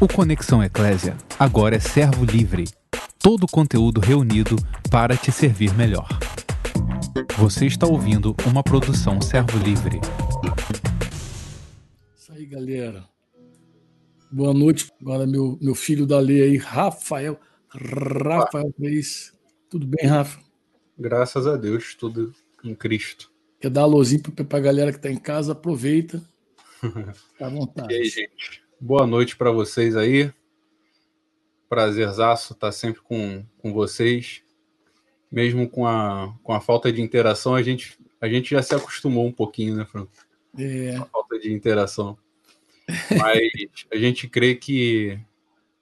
O Conexão Eclésia agora é servo livre. Todo o conteúdo reunido para te servir melhor. Você está ouvindo uma produção servo livre. Isso aí, galera. Boa noite. Agora meu, meu filho da lei aí, Rafael. Rafael Reis. Tudo bem, Rafa? Graças a Deus, tudo em Cristo. Quer dar alôzinho para a galera que está em casa? Aproveita. Fica à vontade. E aí, gente? Boa noite para vocês aí. Prazerzaço estar sempre com, com vocês. Mesmo com a, com a falta de interação, a gente, a gente já se acostumou um pouquinho, né, Franco? É. Com a falta de interação. Mas a gente crê que,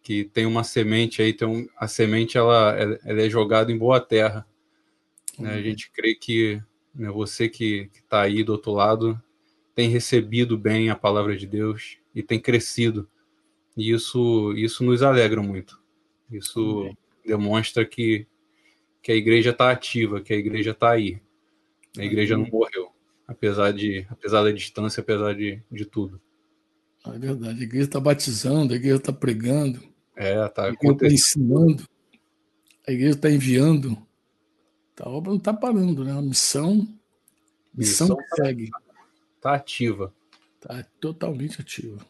que tem uma semente aí, tem um, a semente ela, ela é jogada em boa terra. Né? A gente crê que né, você que está aí do outro lado tem recebido bem a palavra de Deus e tem crescido. E isso, isso nos alegra muito. Isso Amém. demonstra que, que a igreja está ativa, que a igreja está aí. A igreja Amém. não morreu, apesar, de, apesar da distância, apesar de, de tudo. É verdade. A igreja está batizando, a igreja está pregando. É, está acontecendo. Está ensinando. A igreja está enviando. A obra não está parando, né? A missão, missão, missão segue. Está ativa. Está totalmente ativa.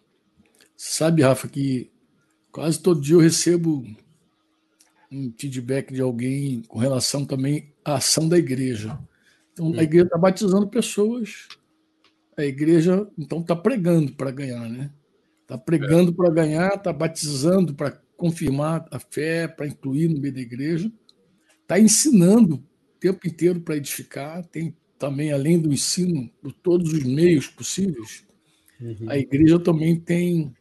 Sabe, Rafa, que quase todo dia eu recebo um feedback de alguém com relação também à ação da igreja. Então, a igreja está batizando pessoas, a igreja, então, está pregando para ganhar, né? Está pregando é. para ganhar, está batizando para confirmar a fé, para incluir no meio da igreja, está ensinando o tempo inteiro para edificar, tem também, além do ensino, por todos os meios possíveis, uhum. a igreja também tem,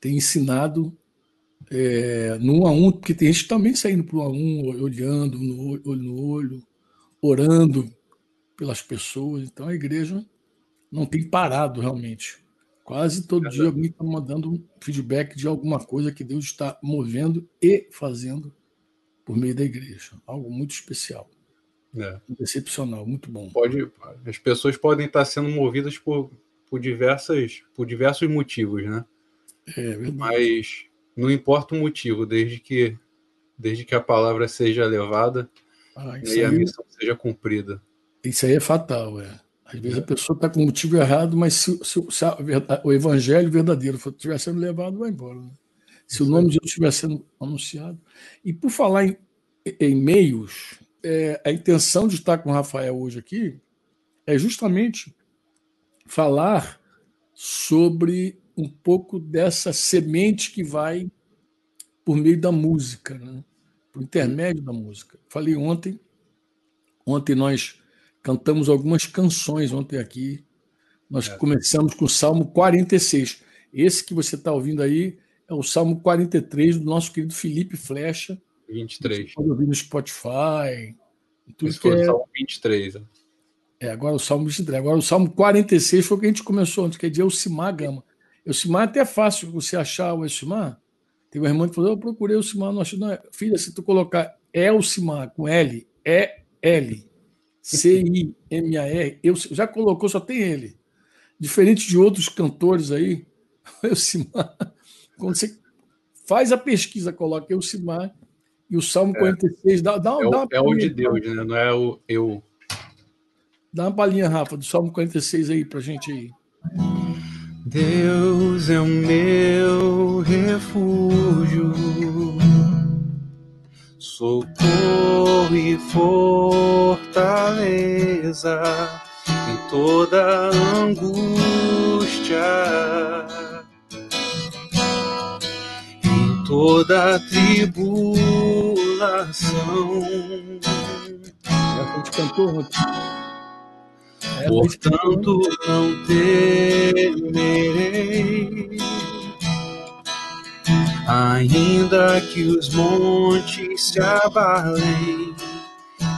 tem ensinado é, no a um, porque tem gente também saindo para um a um, olhando no olho no olho, orando pelas pessoas. Então a igreja não tem parado realmente. Quase todo é dia alguém está mandando um feedback de alguma coisa que Deus está movendo e fazendo por meio da igreja. Algo muito especial. É. Excepcional, muito bom. Pode, as pessoas podem estar sendo movidas por, por, diversas, por diversos motivos, né? É. Mas não importa o motivo, desde que, desde que a palavra seja levada ah, e a missão seja cumprida. Isso aí é fatal, é. Às vezes é. a pessoa está com o motivo errado, mas se, se, se a, o evangelho verdadeiro estiver sendo levado, vai embora. Né? Se o nome de Jesus estiver sendo anunciado. E por falar em, em meios, é, a intenção de estar com o Rafael hoje aqui é justamente falar sobre um pouco dessa semente que vai por meio da música, né? por intermédio da música. Falei ontem, ontem nós cantamos algumas canções ontem aqui. Nós é. começamos com o Salmo 46. Esse que você está ouvindo aí é o Salmo 43 do nosso querido Felipe Flecha, 23. Você pode ouvir no Spotify. Tudo Esse foi é... o Salmo 23. Né? É, agora o Salmo 23. Agora o Salmo 46 foi o que a gente começou antes, quer dizer, o Simar Gama. O Simar é até fácil você achar o Simar. Tem uma irmã que falou: Eu procurei o Simar, não achei. Não, filha, se tu colocar El Simar com L, é L. C-I-M-A-R, eu já colocou, só tem ele. Diferente de outros cantores aí, o Simar, quando você faz a pesquisa, coloca Elcimar, e o Salmo é. 46 dá, dá, é, dá uma é o de Deus, né? não é o eu. Dá uma palhinha, Rafa, do Salmo 46 aí pra gente aí. Deus é o meu refúgio, socorro e fortaleza em toda angústia toda tribulação. É a gente cantou Portanto, não temerei, ainda que os montes se abalem,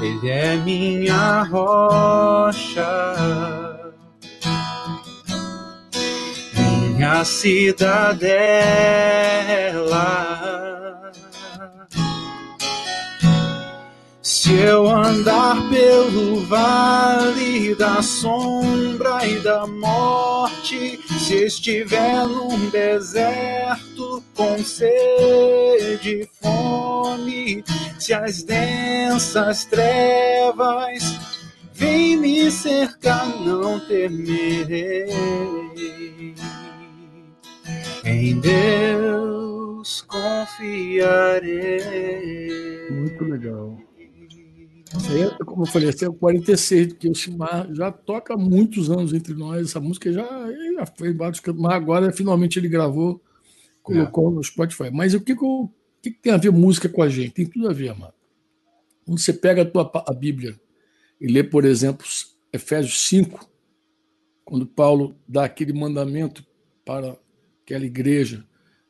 Ele é minha rocha. minha cidadela. Se eu andar pelo vale da sombra e da morte, Se estiver num deserto com sede e fome, se as densas trevas vêm me cercar, não temerei. Em Deus confiarei. Muito legal. Como eu falei, esse é o 46, que o Chimar já toca há muitos anos entre nós. Essa música já, já foi embaixo, mas agora finalmente ele gravou, colocou é. no Spotify. Mas o que, que, o que, que tem a ver música com a gente? Tem tudo a ver, mano. Quando você pega a, tua, a Bíblia e lê, por exemplo, Efésios 5, quando Paulo dá aquele mandamento para aquela igreja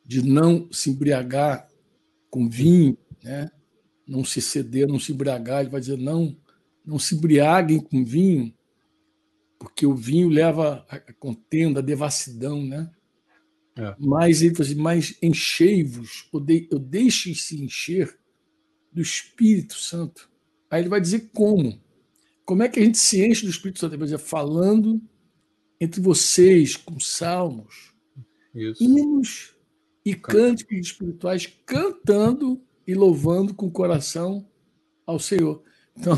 de não se embriagar com vinho, né? Não se ceder, não se embriagar. Ele vai dizer: não, não se embriaguem com vinho, porque o vinho leva a contenda, a devassidão, né? É. Mas ele assim, mas enchei-vos, ou, de, ou deixem-se encher do Espírito Santo. Aí ele vai dizer como. Como é que a gente se enche do Espírito Santo? Ele vai dizer, falando entre vocês com salmos, Isso. hinos e cânticos espirituais, cantando e louvando com o coração ao Senhor. Então,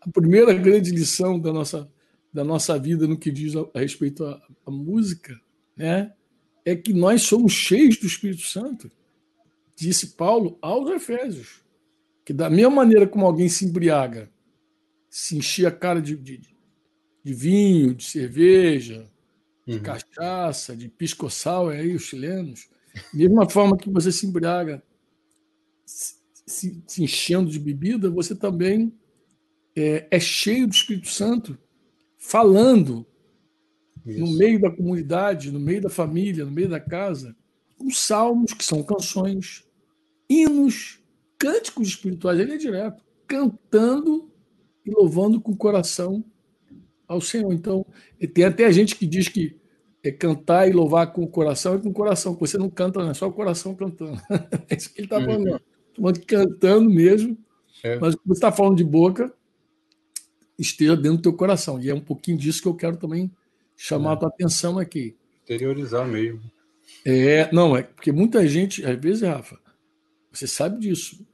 a primeira grande lição da nossa, da nossa vida no que diz a, a respeito à, à música né, é que nós somos cheios do Espírito Santo, disse Paulo aos Efésios. Que da mesma maneira como alguém se embriaga, se enchia a cara de, de, de vinho, de cerveja, de uhum. cachaça, de pisco-sal, é aí os chilenos, mesma forma que você se embriaga se, se enchendo de bebida, você também é, é cheio do Espírito Santo, falando Isso. no meio da comunidade, no meio da família, no meio da casa, com salmos, que são canções, hinos, cânticos espirituais, ele é direto, cantando e louvando com o coração ao Senhor. Então, tem até gente que diz que é cantar e louvar com o coração e com o coração, você não canta, não é só o coração cantando. é isso que ele está falando. Uhum cantando mesmo, é. mas você está falando de boca, esteja dentro do teu coração. E é um pouquinho disso que eu quero também chamar é. a tua atenção aqui. Interiorizar mesmo. É, não, é porque muita gente, às vezes, Rafa, você sabe disso.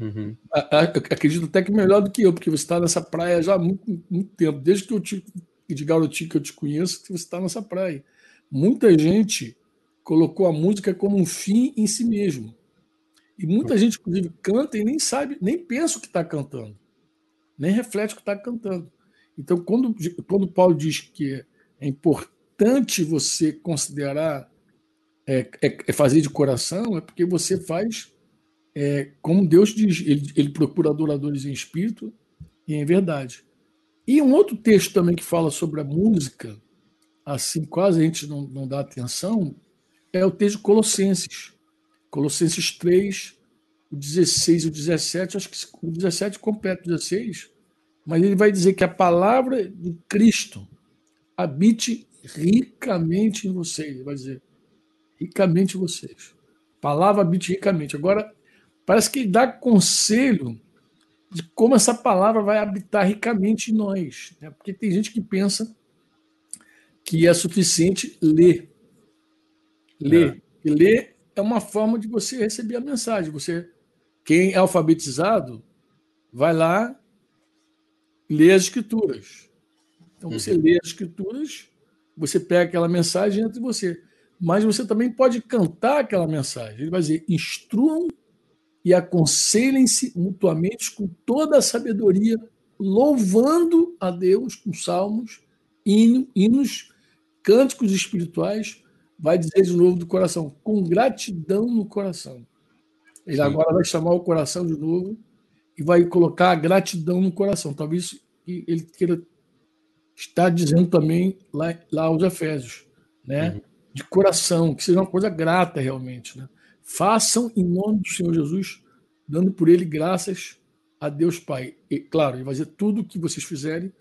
Uhum. acredito até que melhor do que eu, porque você está nessa praia já há muito, muito tempo. Desde que eu te, de garotinho que eu te conheço, você está nessa praia. Muita gente colocou a música como um fim em si mesmo. E muita gente, inclusive, canta e nem sabe, nem pensa o que está cantando, nem reflete o que está cantando. Então, quando, quando Paulo diz que é importante você considerar é, é, é fazer de coração, é porque você faz é, como Deus diz, ele, ele procura adoradores em espírito e em verdade. E um outro texto também que fala sobre a música, assim, quase a gente não, não dá atenção, é o texto de Colossenses. Colossenses 3, o 16 e o 17, acho que o 17 completa o 16, mas ele vai dizer que a palavra de Cristo habite ricamente em vocês. Ele vai dizer, ricamente em vocês. Palavra habite ricamente. Agora, parece que ele dá conselho de como essa palavra vai habitar ricamente em nós. Né? Porque tem gente que pensa que é suficiente ler. Ler. É. E ler é uma forma de você receber a mensagem. Você, quem é alfabetizado, vai lá ler as escrituras. Então você uhum. lê as escrituras, você pega aquela mensagem entre você. Mas você também pode cantar aquela mensagem. Ele vai dizer: instruam e aconselhem-se mutuamente com toda a sabedoria, louvando a Deus com salmos, hinos, cânticos espirituais, vai dizer de novo do coração, com gratidão no coração. Ele Sim. agora vai chamar o coração de novo e vai colocar a gratidão no coração. Talvez ele queira estar dizendo também lá, lá aos Efésios, né? Uhum. De coração, que seja uma coisa grata realmente, né? Façam em nome do Senhor Jesus, dando por ele graças a Deus Pai. E, claro, ele vai dizer tudo o que vocês fizerem,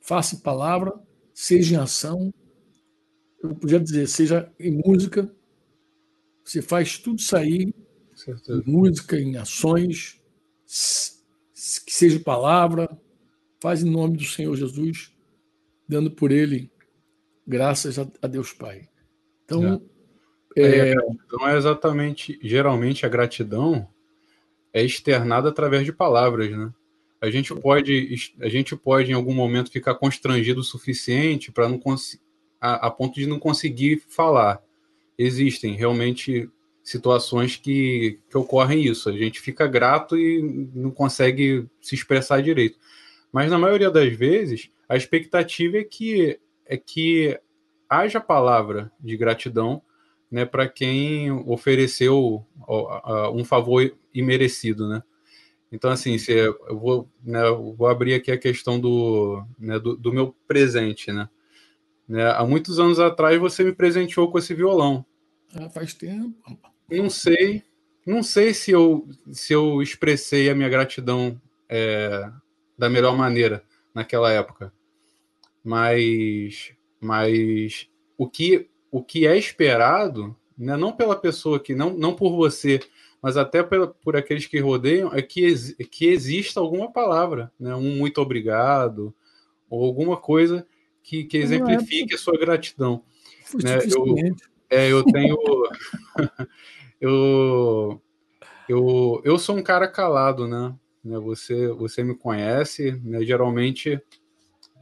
faça em palavra, seja em ação, eu podia dizer, seja em música, você faz tudo sair, em música, em ações, que seja palavra, faz em nome do Senhor Jesus, dando por ele graças a Deus Pai. Então, é... é... é exatamente, geralmente a gratidão é externada através de palavras, né? A gente pode, a gente pode em algum momento ficar constrangido o suficiente para não a, a ponto de não conseguir falar. Existem realmente situações que, que ocorrem isso. A gente fica grato e não consegue se expressar direito. Mas na maioria das vezes, a expectativa é que é que haja palavra de gratidão né, para quem ofereceu um favor imerecido, né? Então, assim, se eu vou, né, eu vou abrir aqui a questão do, né, do, do, meu presente, né? Né? Há muitos anos atrás você me presenteou com esse violão. Ah, faz tempo. Não sei, não sei se eu, se eu expressei a minha gratidão é, da melhor maneira naquela época, mas, mas o que o que é esperado, né, não pela pessoa que não, não por você, mas até por, por aqueles que rodeiam, é que, que exista alguma palavra, né, um muito obrigado ou alguma coisa que, que exemplifique a sua gratidão. Né? Eu, é, eu tenho eu, eu, eu sou um cara calado, né? né você, você me conhece, né? geralmente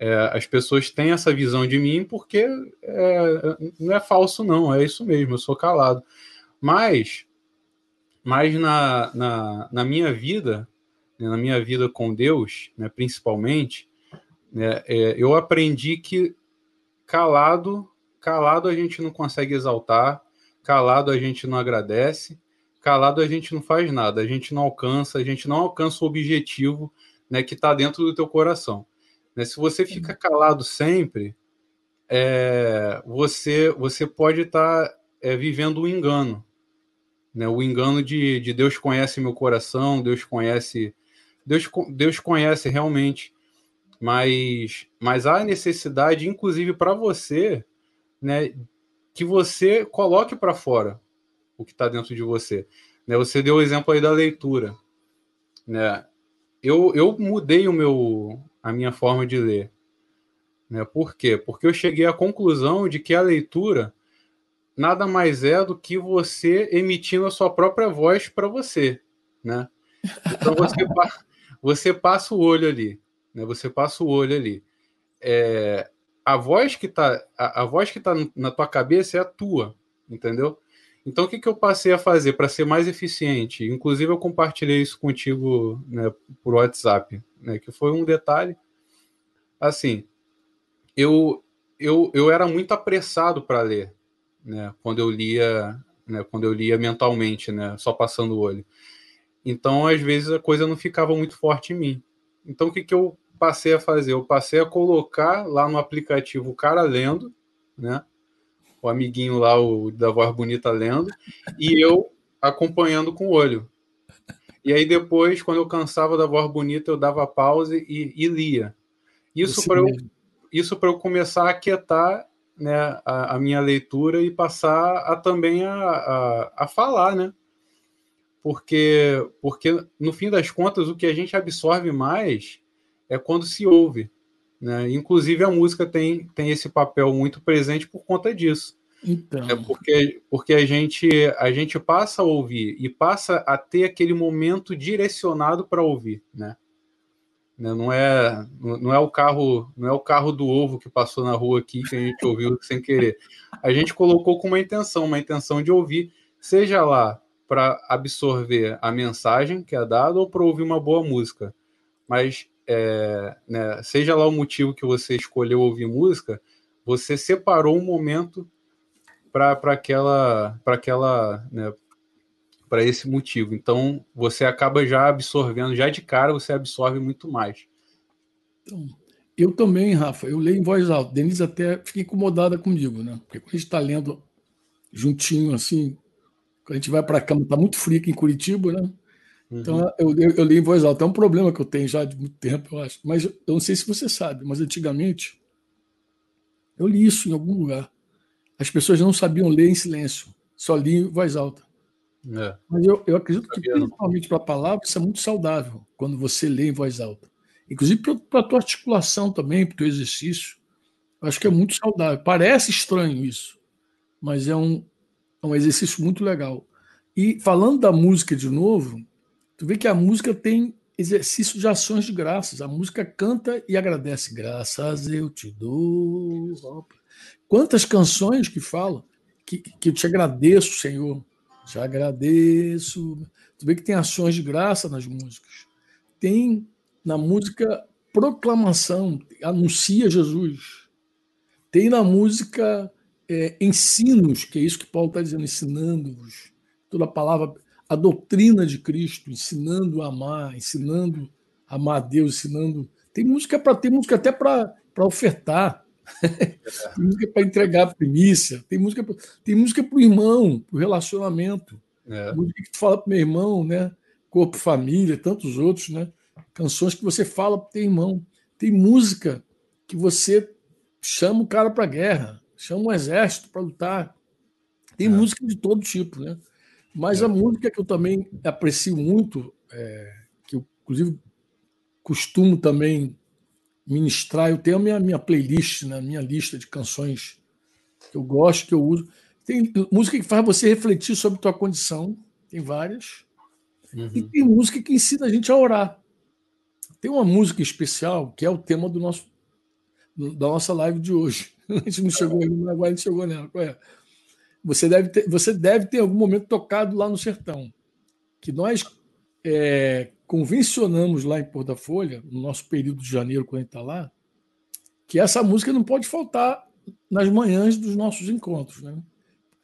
é, as pessoas têm essa visão de mim porque é, não é falso, não, é isso mesmo, eu sou calado. Mas, mas na, na, na minha vida, né, na minha vida com Deus, né, principalmente, né, é, eu aprendi que calado, calado a gente não consegue exaltar, calado a gente não agradece, calado a gente não faz nada, a gente não alcança, a gente não alcança o objetivo né, que está dentro do teu coração. Né? Se você fica calado sempre, é, você, você pode estar tá, é, vivendo um engano. Né? O engano de, de Deus conhece meu coração, Deus conhece. Deus, Deus conhece realmente, mas, mas há necessidade, inclusive para você, né, que você coloque para fora o que está dentro de você. Né? Você deu o exemplo aí da leitura. Né? Eu, eu mudei o meu, a minha forma de ler. Né? Por quê? Porque eu cheguei à conclusão de que a leitura nada mais é do que você emitindo a sua própria voz para você. Né? Então você, você passa o olho ali. Né? Você passa o olho ali. É, a voz que está a, a, voz que tá na tua cabeça é a tua, entendeu? Então o que, que eu passei a fazer para ser mais eficiente? Inclusive eu compartilhei isso contigo né, por WhatsApp né, que foi um detalhe. Assim, eu, eu, eu era muito apressado para ler, né, quando eu lia, né, quando eu lia mentalmente, né, só passando o olho. Então, às vezes a coisa não ficava muito forte em mim. Então, o que, que eu passei a fazer? Eu passei a colocar lá no aplicativo o cara lendo, né? O amiguinho lá, o da voz bonita lendo, e eu acompanhando com o olho. E aí depois, quando eu cansava da voz bonita, eu dava pause e, e lia. Isso para eu, isso eu começar a aquietar né, a, a, minha leitura e passar a também a, a, a, falar, né? Porque, porque, no fim das contas, o que a gente absorve mais é quando se ouve. Né? Inclusive, a música tem, tem esse papel muito presente por conta disso. Então. É porque, porque a, gente, a gente passa a ouvir e passa a ter aquele momento direcionado para ouvir, né? né? Não é, não é o carro, não é o carro do ovo que passou na rua aqui que a gente ouviu sem querer. A gente colocou com uma intenção, uma intenção de ouvir, seja lá para absorver a mensagem que é dada ou para ouvir uma boa música. Mas é, né, seja lá o motivo que você escolheu ouvir música, você separou um momento para aquela para aquela né, para esse motivo. Então você acaba já absorvendo, já de cara você absorve muito mais. Então, eu também, Rafa, eu leio em voz alta. Denise até fica incomodada comigo, né? Porque quando a gente está lendo juntinho assim, quando a gente vai para a cama, está muito frio aqui em Curitiba, né? Então uhum. eu, eu, eu, leio em voz alta. É um problema que eu tenho já de muito tempo, eu acho. Mas eu não sei se você sabe, mas antigamente eu li isso em algum lugar as pessoas não sabiam ler em silêncio, só liam em voz alta. É. Mas eu, eu acredito que, principalmente para a palavra, isso é muito saudável quando você lê em voz alta. Inclusive para a tua articulação também, para o teu exercício. Eu acho que é muito saudável. Parece estranho isso, mas é um, é um exercício muito legal. E falando da música de novo, tu vê que a música tem exercício de ações de graças. A música canta e agradece. Graças eu te dou. Quantas canções que falam que, que eu te agradeço, Senhor. Te agradeço. Tu vê que tem ações de graça nas músicas. Tem na música proclamação, anuncia Jesus. Tem na música é, ensinos, que é isso que Paulo está dizendo, ensinando-vos. Toda palavra, a doutrina de Cristo, ensinando a amar, ensinando a amar a Deus, ensinando. Tem música para ter música até para ofertar. tem música para entregar primícia, tem música tem música para o irmão, para o relacionamento. É. Música que tu fala para o meu irmão, né? Corpo, família, tantos outros, né? Canções que você fala para o teu irmão. Tem música que você chama o cara para a guerra, chama o exército para lutar. Tem é. música de todo tipo, né? Mas é. a música que eu também aprecio muito, é, que eu, inclusive, costumo também ministrar, eu tenho a minha, minha playlist, né, minha lista de canções que eu gosto, que eu uso. Tem música que faz você refletir sobre tua condição, tem várias. Uhum. E tem música que ensina a gente a orar. Tem uma música especial que é o tema do nosso, da nossa live de hoje. A gente não chegou ainda, agora a gente chegou nela. Qual é? Você deve, ter, você deve ter em algum momento tocado lá no sertão. Que nós é, convencionamos lá em Porto da Folha, no nosso período de janeiro, quando a gente está lá, que essa música não pode faltar nas manhãs dos nossos encontros. Né?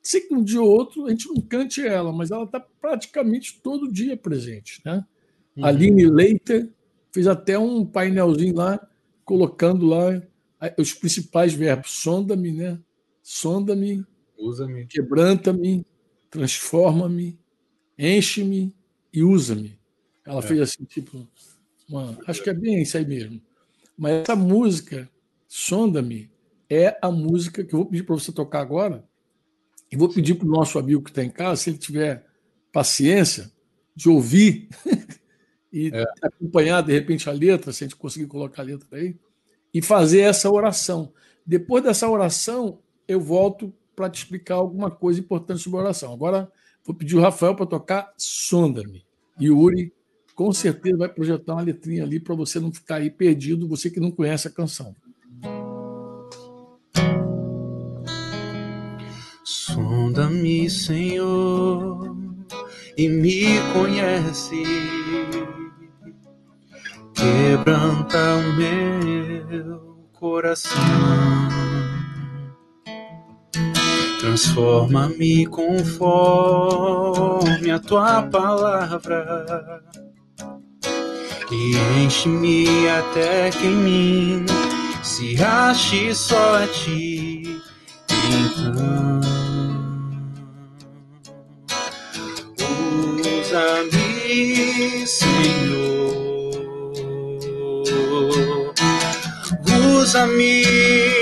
Sei que um dia ou outro a gente não cante ela, mas ela está praticamente todo dia presente. Né? Uhum. Aline Leiter fez até um painelzinho lá, colocando lá os principais verbos. Sonda-me, né? Sonda-me, usa-me, quebranta-me, transforma-me, enche-me e usa-me. Ela é. fez assim, tipo, uma, acho que é bem isso aí mesmo. Mas essa música, Sonda-me, é a música que eu vou pedir para você tocar agora. E vou pedir para o nosso amigo que está em casa, se ele tiver paciência, de ouvir e é. acompanhar, de repente, a letra, se a gente conseguir colocar a letra aí, e fazer essa oração. Depois dessa oração, eu volto para te explicar alguma coisa importante sobre oração. Agora, vou pedir o Rafael para tocar Sonda-me. E o Uri, com certeza, vai projetar uma letrinha ali para você não ficar aí perdido, você que não conhece a canção. Sonda-me, Senhor, e me conhece. Quebranta o meu coração. Transforma-me conforme a tua palavra. E enche-me até que em mim se ache só a ti. Então, usa-me, Senhor, usa-me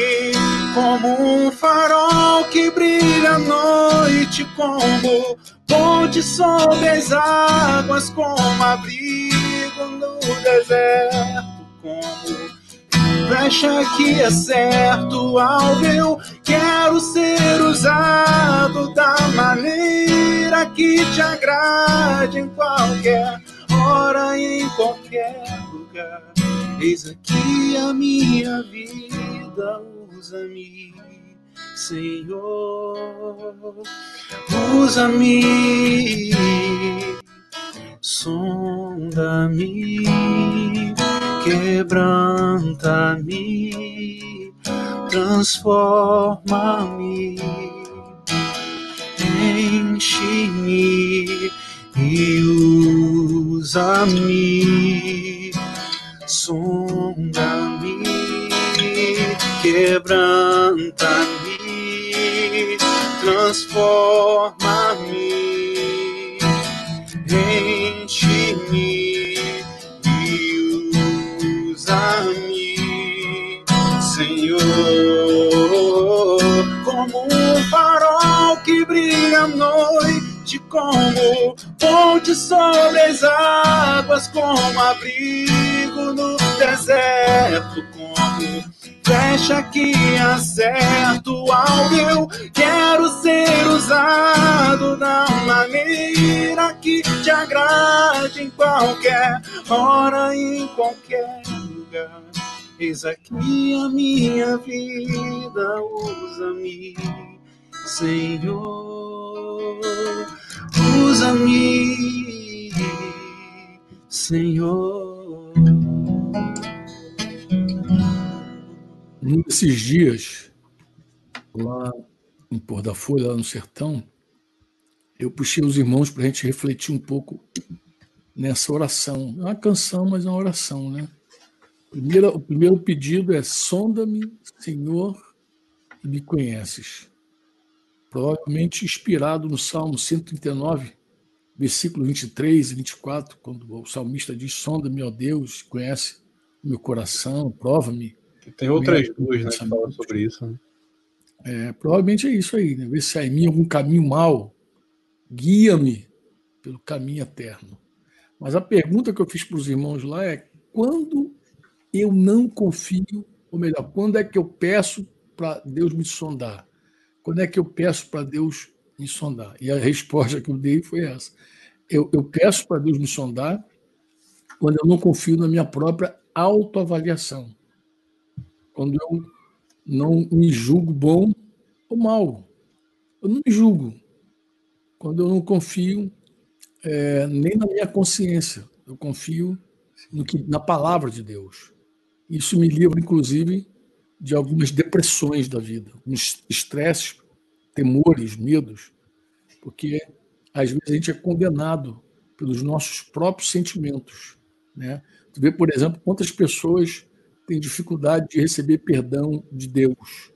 como um farol que brilha à noite, como ponte sobre as águas, como abrigo no deserto, como Fecha que é certo, algo eu quero ser usado da maneira que te agrade em qualquer hora, em qualquer lugar. Eis aqui a minha vida, usa-me, Senhor, usa-me, sonda-me quebranta-me, transforma-me, enche-me e usa-me, sonda-me, quebranta-me, transforma-me, enche-me como um farol que brilha à noite, como ponte sobre as águas, como abrigo no deserto, como fecha que acerto algo. Eu quero ser usado da maneira que te agrade em qualquer hora, em qualquer lugar. Eis aqui a minha vida, usa-me, Senhor, usa-me, Senhor. Num desses dias, lá em Pôr da Folha, lá no sertão, eu puxei os irmãos para a gente refletir um pouco nessa oração. É uma canção, mas é uma oração, né? Primeiro, o primeiro pedido é: sonda-me, Senhor, e me conheces. Provavelmente inspirado no Salmo 139, versículo 23 e 24, quando o salmista diz: Sonda-me, ó Deus, conhece o meu coração, prova-me. Tem outras duas né, que falam sobre isso. Né? É, provavelmente é isso aí, né? Ver se há em mim algum caminho mau, guia-me pelo caminho eterno. Mas a pergunta que eu fiz para os irmãos lá é: quando eu não confio, ou melhor, quando é que eu peço para Deus me sondar? Quando é que eu peço para Deus me sondar? E a resposta que eu dei foi essa. Eu, eu peço para Deus me sondar quando eu não confio na minha própria autoavaliação. Quando eu não me julgo bom ou mal. Eu não me julgo. Quando eu não confio é, nem na minha consciência. Eu confio no que, na palavra de Deus. Isso me livra, inclusive, de algumas depressões da vida, uns estresses, temores, medos, porque às vezes a gente é condenado pelos nossos próprios sentimentos. Né? Tu vê, por exemplo, quantas pessoas têm dificuldade de receber perdão de Deus,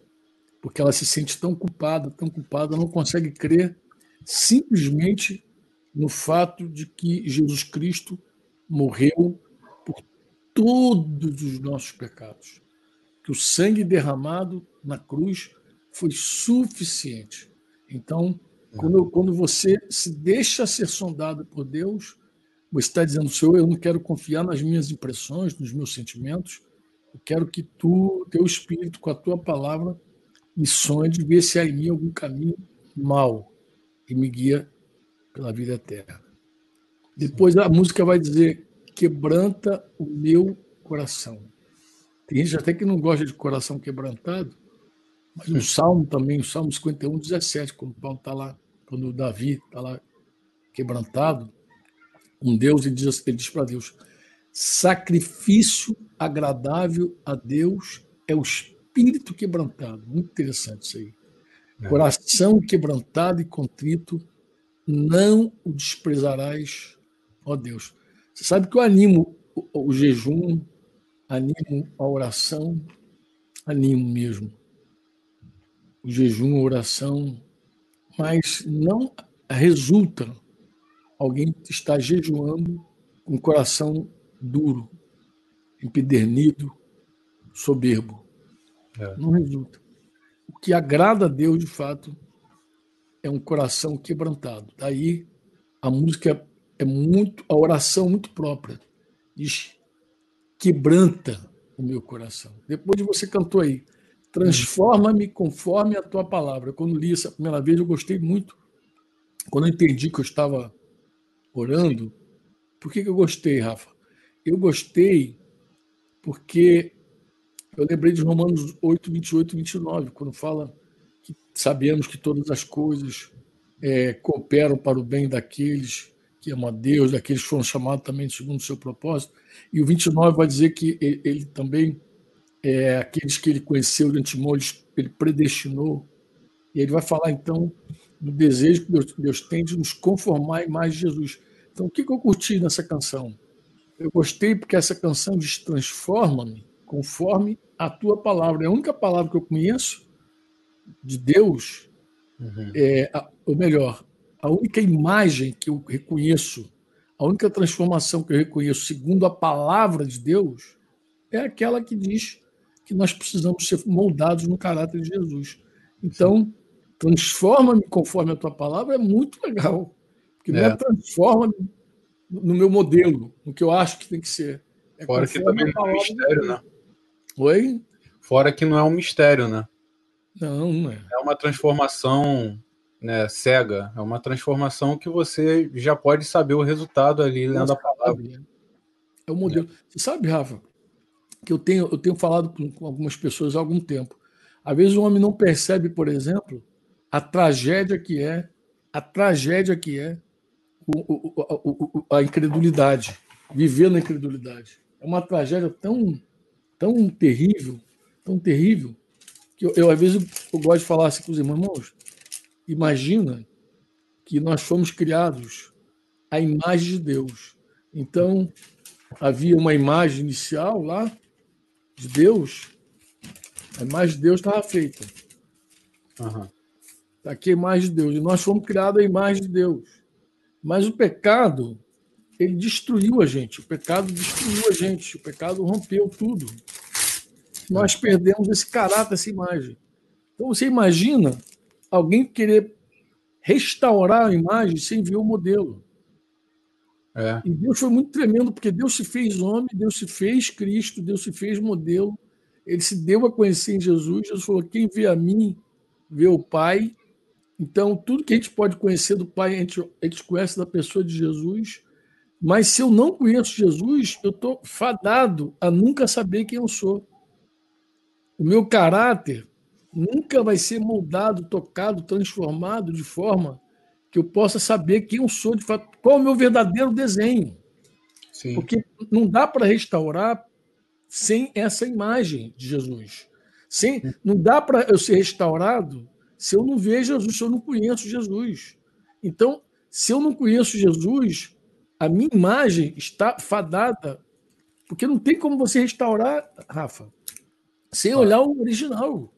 porque ela se sente tão culpada, tão culpada, não consegue crer simplesmente no fato de que Jesus Cristo morreu todos os nossos pecados. Que o sangue derramado na cruz foi suficiente. Então, quando, quando você se deixa ser sondado por Deus, você está dizendo, Senhor, eu não quero confiar nas minhas impressões, nos meus sentimentos, eu quero que tu, teu Espírito, com a tua palavra, me sonde, ver se há em mim algum caminho mal e me guia pela vida eterna. Depois a música vai dizer: quebranta o meu coração. Tem gente até que não gosta de coração quebrantado, mas o Salmo também, o Salmo 51, 17, quando Paulo está lá, quando Davi está lá quebrantado, um Deus, ele diz, ele diz para Deus: sacrifício agradável a Deus é o espírito quebrantado. Muito interessante isso aí. É. Coração quebrantado e contrito, não o desprezarás, ó Deus. Você sabe que eu animo o, o jejum, animo a oração, animo mesmo. O jejum, a oração, mas não resulta alguém estar jejuando com o coração duro, empedernido, soberbo. É. Não resulta. O que agrada a Deus, de fato, é um coração quebrantado. Daí a música é muito, a oração muito própria. Diz, quebranta o meu coração. Depois de você cantou aí, transforma-me conforme a tua palavra. Quando li essa primeira vez, eu gostei muito. Quando eu entendi que eu estava orando, por que, que eu gostei, Rafa? Eu gostei porque eu lembrei de Romanos 8, 28 e 29, quando fala que sabemos que todas as coisas é, cooperam para o bem daqueles que ama a Deus, daqueles que foram chamados também segundo o seu propósito. E o 29 vai dizer que ele, ele também, é, aqueles que ele conheceu de antemão, ele, predestinou. E ele vai falar, então, do desejo que Deus, Deus tem de nos conformar em mais Jesus. Então, o que, que eu curti nessa canção? Eu gostei porque essa canção diz: transforma-me conforme a tua palavra. É a única palavra que eu conheço de Deus, uhum. é, ou melhor, a única imagem que eu reconheço, a única transformação que eu reconheço segundo a palavra de Deus, é aquela que diz que nós precisamos ser moldados no caráter de Jesus. Então, transforma-me conforme a tua palavra é muito legal. Porque é. não é transforma-me no meu modelo, no que eu acho que tem que ser. É Fora que também é um mistério, né? Oi? Fora que não é um mistério, né? Não, não é. É uma transformação né, cega, é uma transformação que você já pode saber o resultado ali lendo a palavra. Né? É o modelo. É. Você sabe, Rafa, que eu tenho, eu tenho falado com algumas pessoas há algum tempo. Às vezes o homem não percebe, por exemplo, a tragédia que é, a tragédia que é o, o, a incredulidade, viver na incredulidade. É uma tragédia tão, tão terrível, tão terrível, que eu, eu às vezes eu gosto de falar assim com os irmãos, imagina que nós fomos criados à imagem de Deus. Então, havia uma imagem inicial lá de Deus, a imagem de Deus estava feita. Uhum. Aqui a imagem de Deus. E nós fomos criados à imagem de Deus. Mas o pecado, ele destruiu a gente. O pecado destruiu a gente. O pecado rompeu tudo. Nós perdemos esse caráter, essa imagem. Então você imagina alguém querer restaurar a imagem sem ver o modelo. É. E Deus foi muito tremendo, porque Deus se fez homem, Deus se fez Cristo, Deus se fez modelo, ele se deu a conhecer em Jesus. Jesus falou: quem vê a mim, vê o Pai. Então, tudo que a gente pode conhecer do Pai, a gente, a gente conhece da pessoa de Jesus. Mas se eu não conheço Jesus, eu estou fadado a nunca saber quem eu sou. O meu caráter nunca vai ser moldado, tocado, transformado de forma que eu possa saber quem eu sou de fato, qual é o meu verdadeiro desenho. Sim. Porque não dá para restaurar sem essa imagem de Jesus. Sem, não dá para eu ser restaurado se eu não vejo Jesus, se eu não conheço Jesus. Então, se eu não conheço Jesus, a minha imagem está fadada, porque não tem como você restaurar, Rafa, sem olhar o original.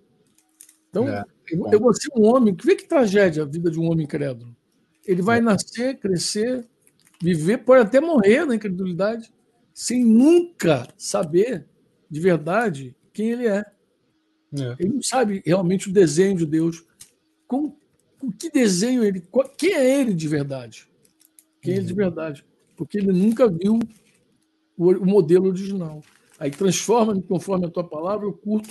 Então, é, eu, eu, vou ser um homem. Vê que tragédia a vida de um homem incrédulo. Ele vai é. nascer, crescer, viver, pode até morrer na incredulidade, sem nunca saber de verdade quem ele é. é. Ele não sabe realmente o desenho de Deus. Com, com que desenho ele. Quem é ele de verdade? Quem é ele de uhum. verdade? Porque ele nunca viu o, o modelo original. Aí transforma-me conforme a tua palavra, eu curto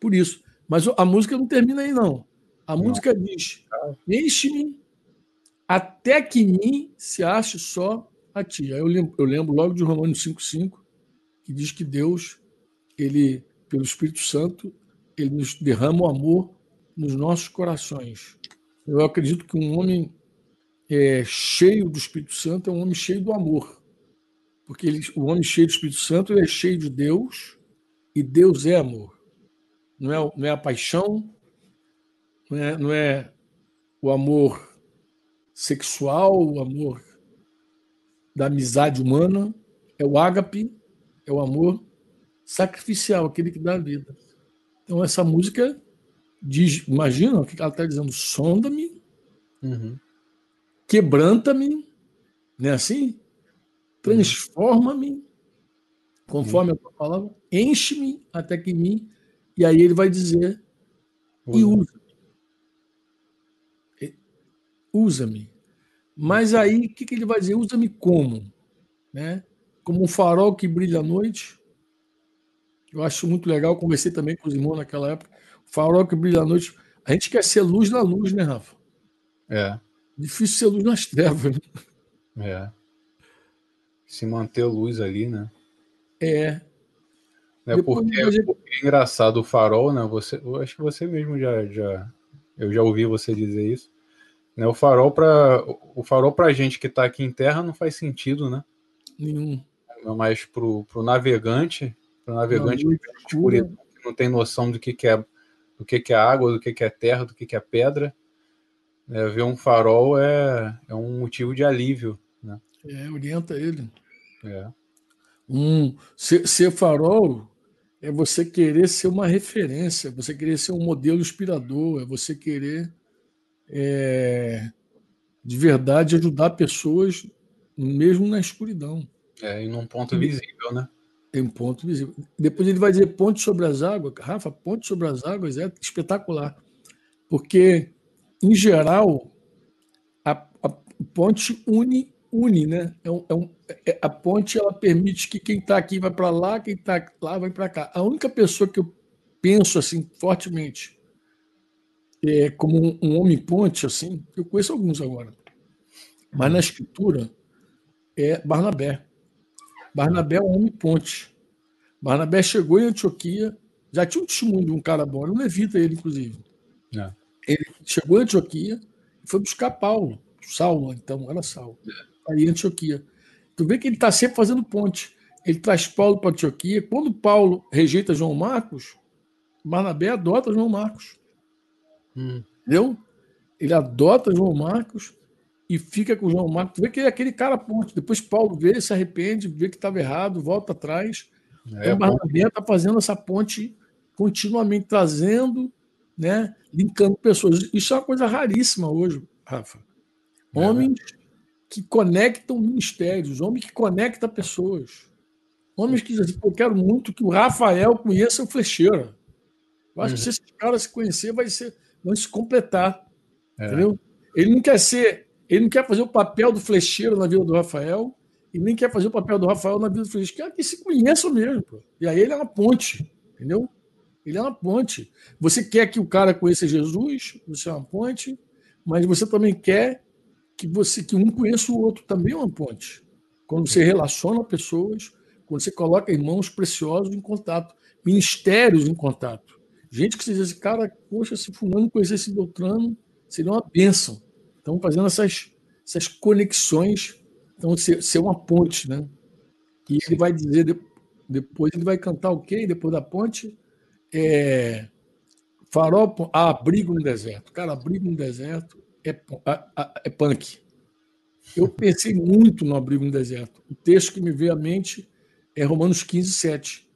por isso. Mas a música não termina aí, não. A não. música diz: Enche-me até que mim se ache só a ti. Aí eu lembro, eu lembro logo de Romanos 5,5, que diz que Deus, ele, pelo Espírito Santo, ele nos derrama o amor nos nossos corações. Eu acredito que um homem é, cheio do Espírito Santo é um homem cheio do amor. Porque ele, o homem cheio do Espírito Santo é cheio de Deus e Deus é amor não é, não é a paixão, não é, não é o amor sexual, o amor da amizade humana, é o ágape, é o amor sacrificial, aquele que dá a vida. Então essa música diz, imagina o que ela está dizendo, sonda-me, uhum. quebranta-me, não é assim? Transforma-me, conforme uhum. a tua palavra, enche-me até que mim e aí ele vai dizer: e usa-me. Usa-me. Mas aí, o que, que ele vai dizer? Usa-me como? Né? Como um farol que brilha à noite. Eu acho muito legal. Conversei também com os irmãos naquela época. Farol que brilha à noite. A gente quer ser luz na luz, né, Rafa? É. Difícil ser luz nas trevas. Né? É. Se manter luz ali, né? É. É porque, é engraçado o farol, né? Você, eu acho que você mesmo já, já, eu já ouvi você dizer isso. Né? O farol para o farol para gente que está aqui em terra não faz sentido, né? Nenhum. Mas pro, pro navegante, pro navegante não, que não tem noção do que, que é do que, que é água, do que, que é terra, do que, que é pedra, né? ver um farol é, é um motivo de alívio, né? É, orienta ele. É. Um, ser, ser farol é você querer ser uma referência, você querer ser um modelo inspirador, é você querer é, de verdade ajudar pessoas mesmo na escuridão. É, e num ponto visível, né? Tem um ponto visível. Depois ele vai dizer ponte sobre as águas. Rafa, ponte sobre as águas é espetacular. Porque, em geral, a, a ponte une une, né? É um, é um, é, a ponte ela permite que quem está aqui vai para lá, quem está lá vai para cá. A única pessoa que eu penso assim fortemente é, como um, um homem ponte, assim, eu conheço alguns agora, mas na escritura é Barnabé. Barnabé é um homem ponte. Barnabé chegou em Antioquia, já tinha um testemunho de um cara bom, um levita ele, inclusive. É. Ele chegou em Antioquia e foi buscar Paulo, Saulo, então, era Saulo, é. aí em Antioquia. Tu vê que ele está sempre fazendo ponte. Ele traz Paulo para Antioquia. Quando Paulo rejeita João Marcos, Barnabé adota João Marcos. Hum. Entendeu? Ele adota João Marcos e fica com João Marcos. Tu vê que é aquele cara ponte. Depois Paulo vê, se arrepende, vê que estava errado, volta atrás. É, então, Barnabé está fazendo essa ponte continuamente, trazendo, né, linkando pessoas. Isso é uma coisa raríssima hoje, Rafa. É. Homens é. que conectam ministérios, homens que conectam pessoas. Homens que dizem, eu quero muito que o Rafael conheça o Flecheira. Eu acho uhum. que se esses caras se conhecer, vai ser, vão se completar. É. Entendeu? Ele não quer ser, ele não quer fazer o papel do Flecheiro na vida do Rafael, e nem quer fazer o papel do Rafael na vida do Flecheiro. Quer que se conheçam mesmo. Pô. E aí ele é uma ponte, entendeu? Ele é uma ponte. Você quer que o cara conheça Jesus, você é uma ponte, mas você também quer que você que um conheça o outro, também é uma ponte. Quando você relaciona pessoas, quando você coloca irmãos preciosos em contato, ministérios em contato. Gente que você diz assim, cara, poxa, se fulano conhecesse Beltrano, seria uma bênção. Então, fazendo essas, essas conexões, então, ser, ser uma ponte, né? E ele vai dizer, depois ele vai cantar o quê? Depois da ponte, é, farol, ah, abrigo no deserto. Cara, abrigo no deserto é, é punk. Eu pensei muito no abrigo no deserto. O texto que me veio à mente é Romanos 15, 7.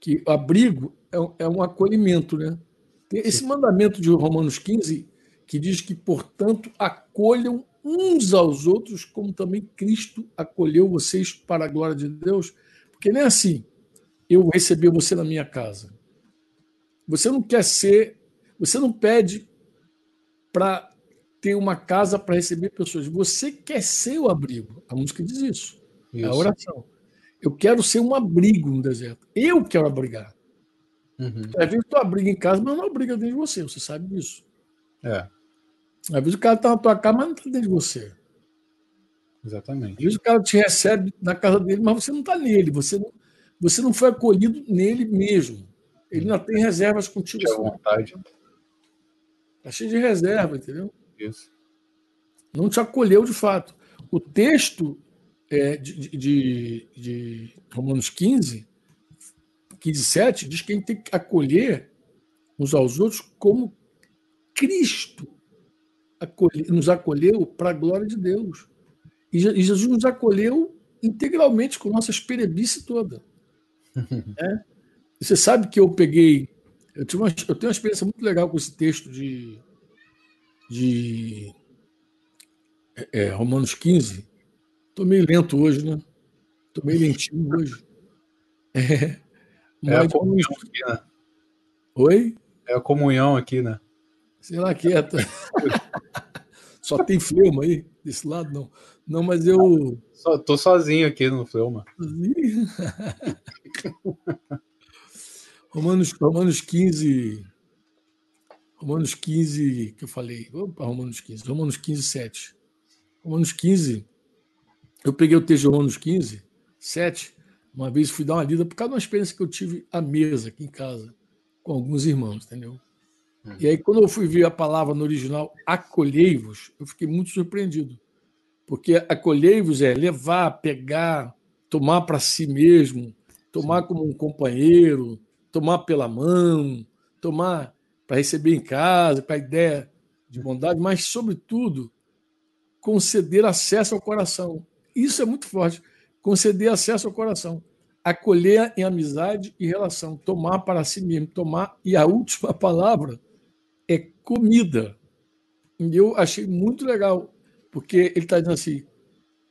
Que abrigo é, é um acolhimento, né? Esse mandamento de Romanos 15 que diz que, portanto, acolham uns aos outros, como também Cristo acolheu vocês para a glória de Deus. Porque nem é assim, eu receber você na minha casa. Você não quer ser, você não pede para ter uma casa para receber pessoas. Você quer ser o abrigo. A música diz isso. isso. É a oração. Eu quero ser um abrigo no deserto. Eu quero abrigar. Uhum. Às vezes tu abriga em casa, mas não abriga dentro de você. Você sabe disso. É. Às vezes o cara está na tua casa, mas não está dentro de você. Exatamente. Às vezes o cara te recebe na casa dele, mas você não está nele. Você não, você não foi acolhido nele mesmo. Ele ainda tem reservas contigo. Tem vontade. Está cheio de reserva, entendeu? Isso. Não te acolheu de fato. O texto é, de, de, de, Romanos 15, 15, 7, diz que a gente tem que acolher uns aos outros como Cristo acolhe, nos acolheu para a glória de Deus. E, e Jesus nos acolheu integralmente com nossa esperebice toda. é. Você sabe que eu peguei. Eu, tive uma, eu tenho uma experiência muito legal com esse texto de de é, é Romanos 15. Estou meio lento hoje, né? Estou meio lentinho hoje. É, é a comunhão aqui, né? Oi? É a comunhão aqui, né? Sei lá, quieta. Só tem fleuma aí? Desse lado, não. Não, mas eu. Só, tô sozinho aqui no fleuma. Sozinho? Romanos, Romanos 15, Romanos 15, que eu falei. Vamos para Romanos 15. Romanos 15, 7. Romanos 15, eu peguei o texto de Romanos 15, 7. Uma vez fui dar uma lida por causa de uma experiência que eu tive à mesa aqui em casa, com alguns irmãos, entendeu? E aí, quando eu fui ver a palavra no original, acolhei-vos, eu fiquei muito surpreendido. Porque acolhei-vos é levar, pegar, tomar para si mesmo, tomar como um companheiro, tomar pela mão, tomar para receber em casa, com a ideia de bondade, mas, sobretudo, conceder acesso ao coração. Isso é muito forte. Conceder acesso ao coração. Acolher em amizade e relação. Tomar para si mesmo. Tomar. E a última palavra comida. E eu achei muito legal, porque ele está dizendo assim: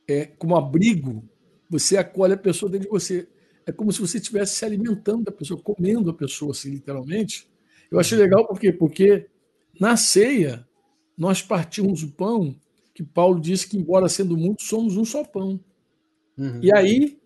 é, como abrigo, você acolhe a pessoa dentro de você. É como se você estivesse se alimentando da pessoa, comendo a pessoa, assim, literalmente, eu achei legal por quê? Porque na ceia nós partimos o pão que Paulo disse que, embora sendo muito, somos um só pão. Uhum. E aí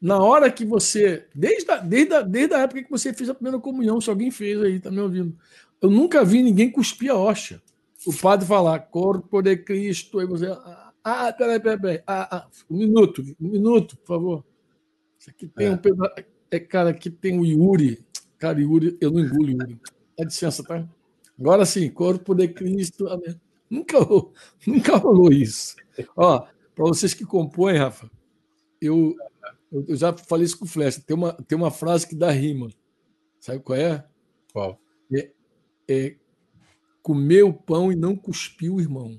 Na hora que você. Desde a, desde, a, desde a época que você fez a primeira comunhão, se alguém fez aí, tá me ouvindo. Eu nunca vi ninguém cuspir a hóstia. O padre falar, corpo de Cristo, aí você. Ah, ah peraí, peraí, peraí. Ah, ah, um minuto, um minuto, por favor. Isso aqui tem é. um pedaço. É, cara, aqui tem o Yuri. Cara, Yuri, eu não engulo Yuri. Dá licença, tá? Agora sim, corpo de Cristo. Amém. Nunca, nunca rolou isso. Ó, para vocês que compõem, Rafa, eu, eu já falei isso com o Flecha. Tem uma, tem uma frase que dá rima. Sabe qual é? Qual? É, comer o pão e não cuspir o irmão.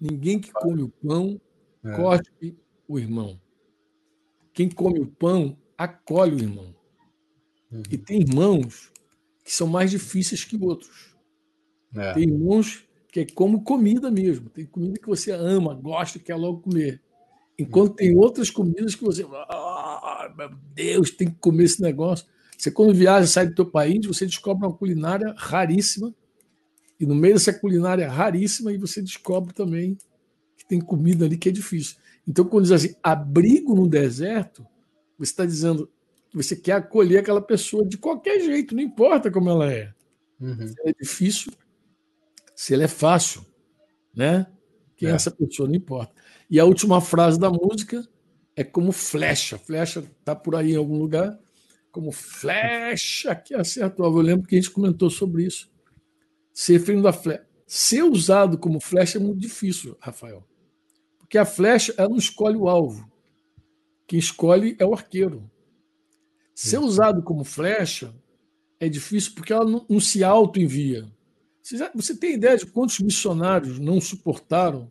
Ninguém que come o pão é. corte o irmão. Quem come o pão acolhe o irmão. Uhum. E tem irmãos que são mais difíceis que outros. É. Tem irmãos que é como comida mesmo. Tem comida que você ama, gosta, quer logo comer. Enquanto tem outras comidas que você. Ah, meu Deus, tem que comer esse negócio. Você, quando viaja, sai do teu país, você descobre uma culinária raríssima. E no meio dessa culinária raríssima, aí você descobre também que tem comida ali que é difícil. Então, quando diz assim, abrigo no deserto, você está dizendo que você quer acolher aquela pessoa de qualquer jeito, não importa como ela é. Uhum. Se ela é difícil, se ela é fácil, né? Quem é. é essa pessoa, não importa. E a última frase da música é como flecha. Flecha está por aí em algum lugar, como flecha que acerta o alvo. Eu lembro que a gente comentou sobre isso. Se referindo à flecha. Ser usado como flecha é muito difícil, Rafael. Porque a flecha ela não escolhe o alvo. Quem escolhe é o arqueiro. Ser usado como flecha é difícil porque ela não, não se auto-envia. Você, você tem ideia de quantos missionários não suportaram,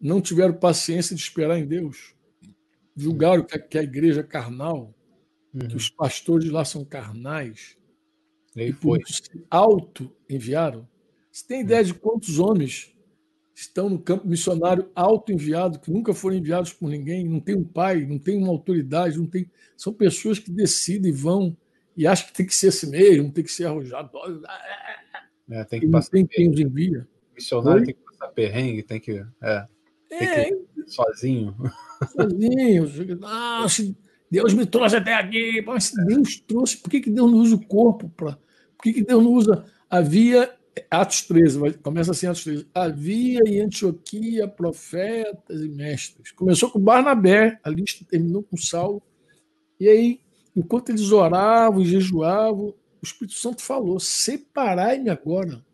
não tiveram paciência de esperar em Deus? Julgaram que a, que a igreja é carnal, uhum. que os pastores lá são carnais, e, e se auto-enviaram? Você tem ideia de quantos homens estão no campo missionário auto-enviado, que nunca foram enviados por ninguém, não tem um pai, não tem uma autoridade, não tem. São pessoas que decidem e vão e acham que tem que ser assim mesmo, tem que ser arrojado. É, tem que e passar tem quem os envia. Missionário Oi? tem que passar perrengue, tem que. É, tem é, que ir sozinho. Sozinho. Nossa, Deus me trouxe até aqui. Mas se Deus trouxe, por que, que Deus não usa o corpo? Pra, por que, que Deus não usa a via Atos 13, começa assim Atos 13. Havia em Antioquia profetas e mestres. Começou com Barnabé, a lista terminou com Saulo. E aí, enquanto eles oravam e jejuavam, o Espírito Santo falou: separai-me agora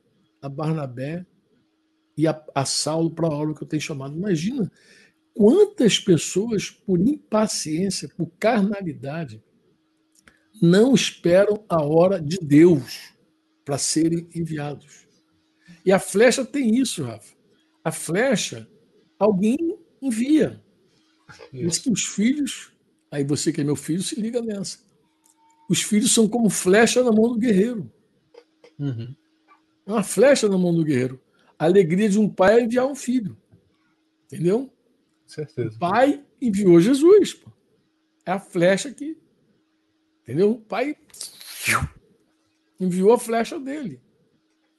a Barnabé e a, a Saulo para a obra que eu tenho chamado. Imagina quantas pessoas, por impaciência, por carnalidade, não esperam a hora de Deus para serem enviados. E a flecha tem isso, Rafa. A flecha, alguém envia. Diz que os filhos, aí você que é meu filho, se liga nessa. Os filhos são como flecha na mão do guerreiro. Uhum. Uma flecha na mão do guerreiro. A alegria de um pai é enviar um filho. Entendeu? Certeza. O pai enviou Jesus. Pô. É a flecha que. Entendeu? O pai enviou a flecha dele.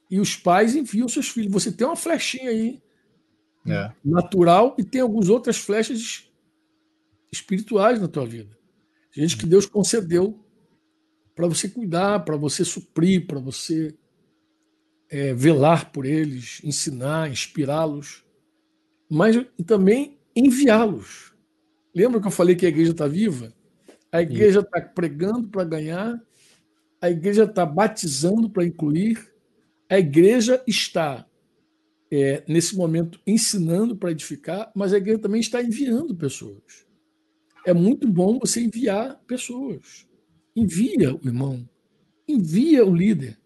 E os pais enviam seus filhos. Você tem uma flechinha aí é. natural e tem algumas outras flechas espirituais na tua vida. Gente que Deus concedeu para você cuidar, para você suprir, para você é, velar por eles, ensinar, inspirá-los, mas também enviá-los. Lembra que eu falei que a igreja está viva? A igreja está pregando para ganhar a igreja está batizando para incluir, a igreja está, é, nesse momento, ensinando para edificar, mas a igreja também está enviando pessoas. É muito bom você enviar pessoas. Envia o irmão, envia o líder,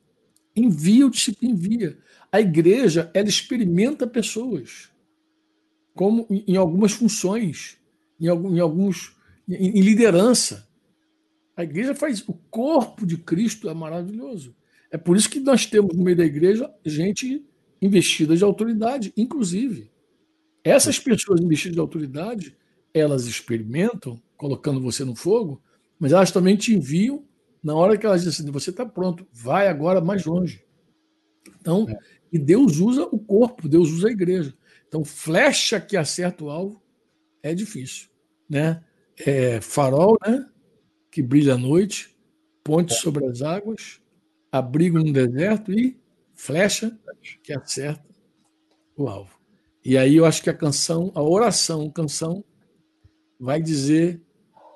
envia o discípulo, envia. A igreja, ela experimenta pessoas, como em algumas funções, em, alguns, em liderança. A igreja faz. O corpo de Cristo é maravilhoso. É por isso que nós temos no meio da igreja gente investida de autoridade, inclusive. Essas pessoas investidas de autoridade, elas experimentam, colocando você no fogo, mas elas também te enviam na hora que elas dizem assim, você está pronto, vai agora mais longe. Então, é. e Deus usa o corpo, Deus usa a igreja. Então, flecha que acerta o alvo é difícil, né? é, farol, né? Que brilha à noite, ponte sobre as águas, abrigo no deserto e flecha que acerta o alvo. E aí eu acho que a canção, a oração, a canção, vai dizer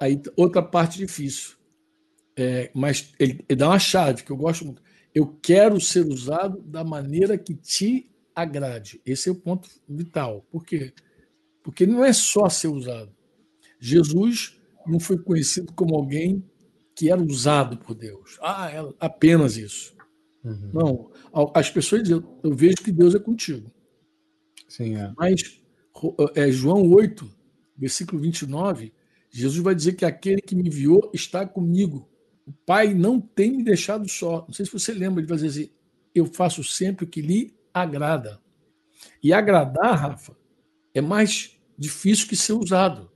aí outra parte difícil. É, mas ele, ele, dá uma chave que eu gosto muito. Eu quero ser usado da maneira que te agrade. Esse é o ponto vital. Por quê? Porque não é só ser usado. Jesus não foi conhecido como alguém que era usado por Deus. Ah, é apenas isso. Uhum. Não. As pessoas dizem, eu vejo que Deus é contigo. Sim, é. Mas é, João 8, versículo 29, Jesus vai dizer que aquele que me enviou está comigo. O Pai não tem me deixado só. Não sei se você lembra, ele vai dizer assim: eu faço sempre o que lhe agrada. E agradar, Rafa, é mais difícil que ser usado.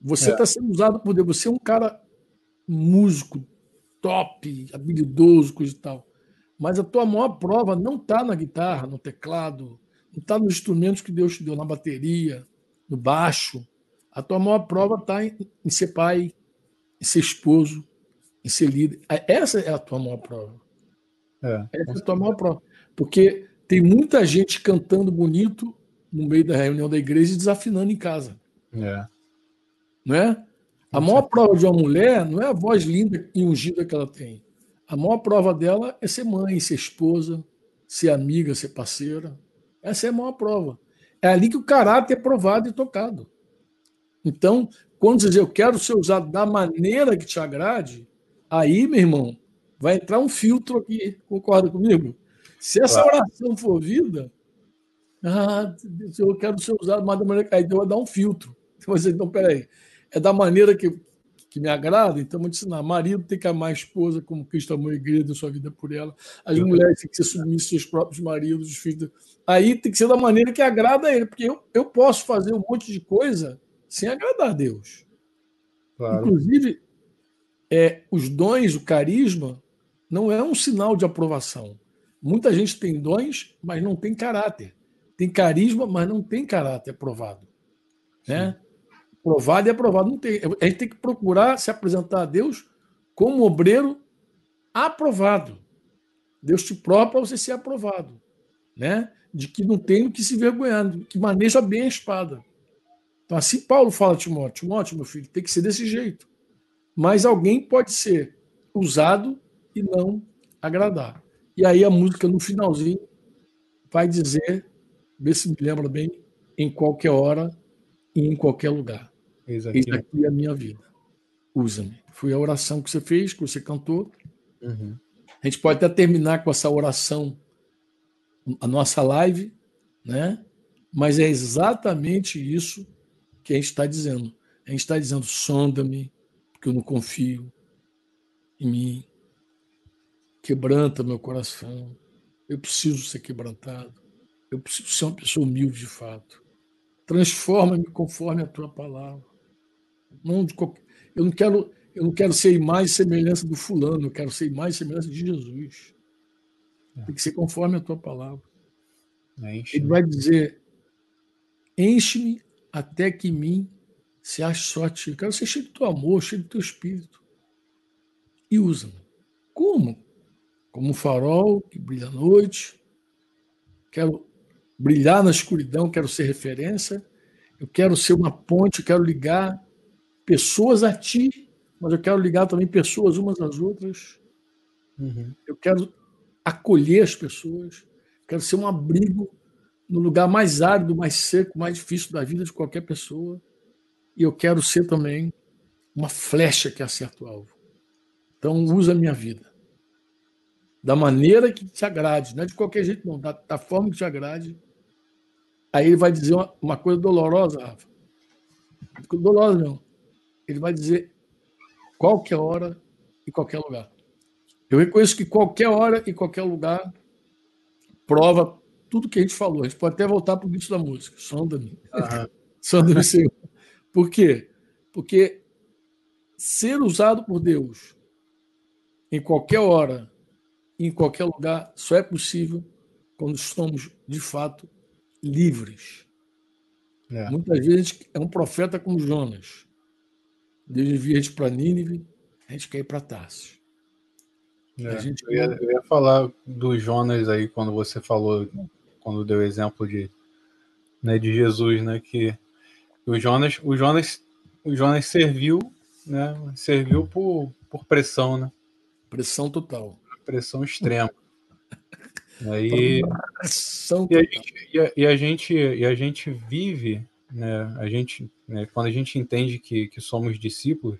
Você está é. Tá sendo usado por Deus. Você é um cara músico, top, habilidoso, coisa e tal. Mas a tua maior prova não está na guitarra, no teclado, não está nos instrumentos que Deus te deu, na bateria, no baixo. A tua maior prova está em, em, ser pai, em ser esposo, em ser líder. Essa é a tua maior prova. É. Essa é a tua maior prova. Porque tem muita gente cantando bonito no meio da reunião da igreja e desafinando em casa. É. Não é? A maior prova de uma mulher não é a voz linda e ungida que ela tem. A maior prova dela é ser mãe, ser esposa, ser amiga, ser parceira. Essa é a maior prova. É ali que o caráter é provado e tocado. Então, quando dizer eu quero ser usado da maneira que te agrade, aí, meu irmão, vai entrar um filtro aqui. Concorda comigo? Se essa claro. oração for vida, ah, eu quero ser usado mas da maneira que. Aí vai dar um filtro. Você, então, peraí. É da maneira que, que me agrada, então vou te ensinar. Marido tem que amar a esposa como Cristo amou a igreja, deu sua vida por ela. As mulheres têm que ser submissas aos seus próprios maridos, os filhos. Aí tem que ser da maneira que agrada a ele, porque eu, eu posso fazer um monte de coisa sem agradar a Deus. Claro. Inclusive, é, os dons, o carisma, não é um sinal de aprovação. Muita gente tem dons, mas não tem caráter. Tem carisma, mas não tem caráter aprovado. Né? Provado e aprovado. Não tem. A gente tem que procurar se apresentar a Deus como obreiro aprovado. Deus te prova para você ser aprovado. Né? De que não tem o que se vergonhar, que maneja bem a espada. Então, assim Paulo fala a Timóteo: Timóteo, meu filho, tem que ser desse jeito. Mas alguém pode ser usado e não agradar. E aí a música no finalzinho vai dizer, vê se me lembra bem, em qualquer hora e em qualquer lugar. Eis aqui, aqui é a minha vida. Usa-me. Foi a oração que você fez, que você cantou. Uhum. A gente pode até terminar com essa oração, a nossa live, né? Mas é exatamente isso que a gente está dizendo. A gente está dizendo: sonda-me, porque eu não confio em mim. Quebranta meu coração. Eu preciso ser quebrantado. Eu preciso ser uma pessoa humilde de fato. Transforma-me conforme a tua palavra. Não de qualquer... Eu não quero, eu não quero ser e semelhança do fulano, eu quero ser e semelhança de Jesus. É. Tem que ser conforme a tua palavra. Enche Ele vai dizer: enche-me até que em mim se ache só ti. Eu quero ser cheio do teu amor, cheio do teu espírito. E usa-me. Como? Como um farol que brilha à noite. Quero brilhar na escuridão, quero ser referência. Eu quero ser uma ponte, eu quero ligar pessoas a ti, mas eu quero ligar também pessoas umas às outras. Uhum. Eu quero acolher as pessoas, quero ser um abrigo no lugar mais árido, mais seco, mais difícil da vida de qualquer pessoa. E eu quero ser também uma flecha que acerta o alvo. Então, usa a minha vida. Da maneira que te agrade, não é de qualquer jeito, não, da, da forma que te agrade. Aí ele vai dizer uma, uma coisa dolorosa, Rafa. Dolorosa, não ele vai dizer qualquer hora e qualquer lugar. Eu reconheço que qualquer hora e qualquer lugar prova tudo que a gente falou. A gente pode até voltar para o início da música. Sonda-me. Sonda-me, Senhor. Por quê? Porque ser usado por Deus em qualquer hora, em qualquer lugar, só é possível quando estamos, de fato, livres. É. Muitas vezes é um profeta como Jonas Deus envia a gente para Nínive, a gente quer ir para Tarso. É, gente... eu, ia, eu, ia, falar do Jonas aí, quando você falou, quando deu o exemplo de, né, de Jesus, né? Que o Jonas, o Jonas, o Jonas serviu, né? Serviu por, por pressão, né? Pressão total. Pressão extrema. Aí, e, a gente, e, a, e, a gente, e a gente vive, né? A gente, né, quando a gente entende que, que somos discípulos,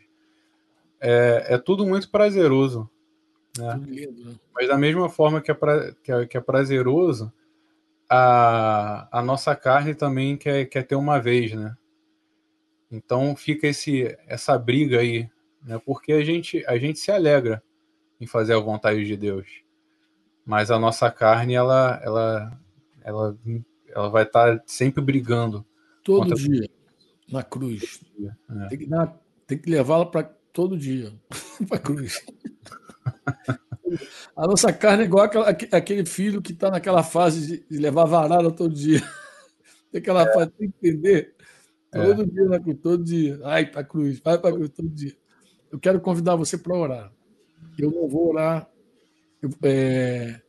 é, é tudo muito prazeroso. Né? Lindo, né? Mas da mesma forma que é, pra, que é, que é prazeroso, a, a nossa carne também quer, quer ter uma vez, né? Então fica esse, essa briga aí, né? Porque a gente, a gente se alegra em fazer a vontade de Deus, mas a nossa carne ela, ela, ela, ela vai estar tá sempre brigando todo dia na cruz. Dia, é. Tem que, tem que levá-la para todo dia para cruz. A nossa carne é igual aquele filho que está naquela fase de levar varada todo dia. Tem aquela é. fase, que entender. Todo é. dia na cruz, todo dia. Ai, para a cruz, vai para a cruz todo dia. Eu quero convidar você para orar. Eu não vou orar é,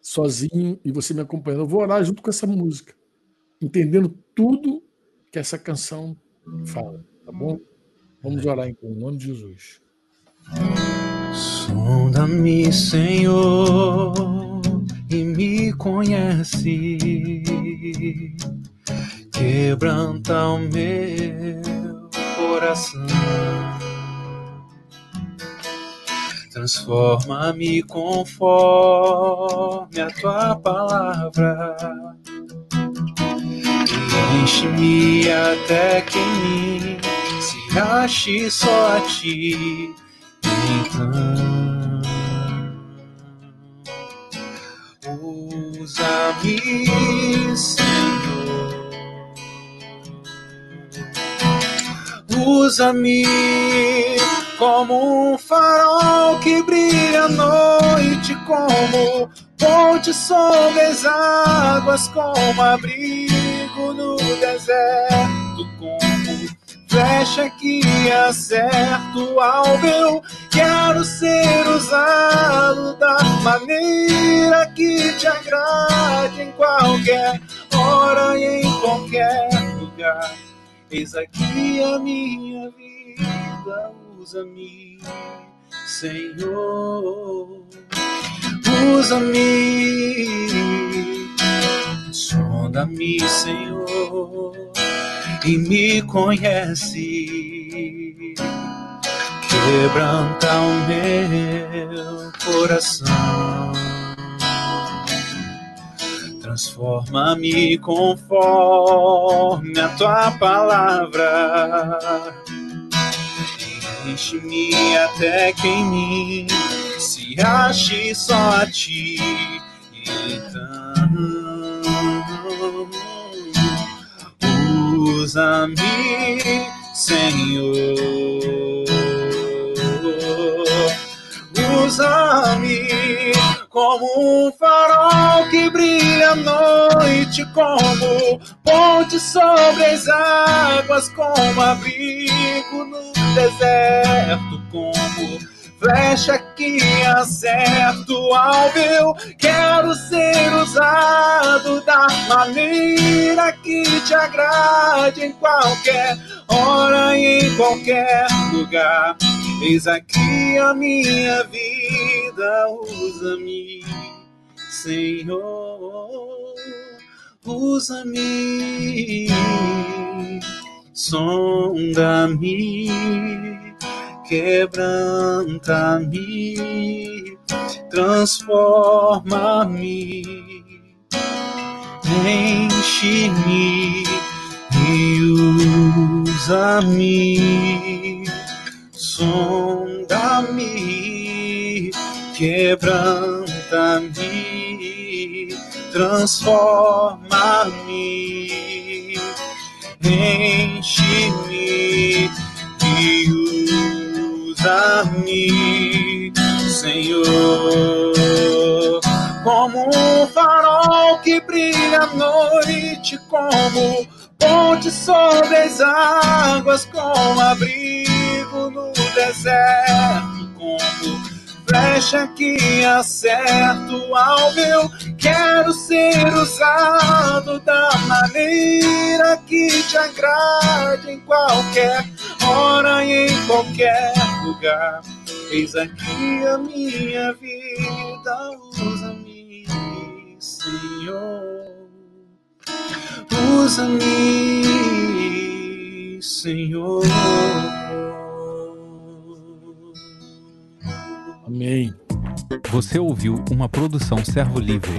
sozinho e você me acompanhando. Eu vou orar junto com essa música, entendendo tudo que essa canção fala, tá bom? Vamos orar então, em nome de Jesus. Sonda-me, Senhor, e me conhece. Quebranta o meu coração. Transforma-me conforme a tua palavra. Enche-me até que em mim se ache só a ti então, usa-me, Senhor, usa-me como um farol que brilha à noite, como ponte sobre as águas, como abrigo no deserto, como flecha que acerta o alvo. Eu quero ser usado da maneira que te agrade em qualquer hora e em qualquer lugar. Eis aqui a minha vida, usa-me, Senhor, usa-me, sonda-me, Senhor e me conhece. Quebranta o meu coração. Transforma-me conforme a tua palavra. Enche-me até que em mim se ache só a ti. Então usa-me, Senhor. Usa-me como um farol que brilha à noite, como ponte sobre as águas, como abrigo no deserto, como flecha que acerta o alvo. Eu quero ser usado da maneira que te agrade em qualquer hora e em qualquer lugar. Eis aqui a minha vida, usa-me, Senhor, usa-me, sonda-me quebranta-me, transforma-me, enche-me e usa-me, sonda-me, quebranta-me, transforma-me, enche-me e usa-me, Senhor, como um farol que brilha à noite, como ponte sobre as águas, como abrigo deserto como flecha que acerta o alvo. quero ser usado da maneira que te agrade em qualquer hora e em qualquer lugar. Eis aqui a minha vida, usa-me, Senhor. Usa-me, Senhor. Amém. Você ouviu uma produção Servo Livre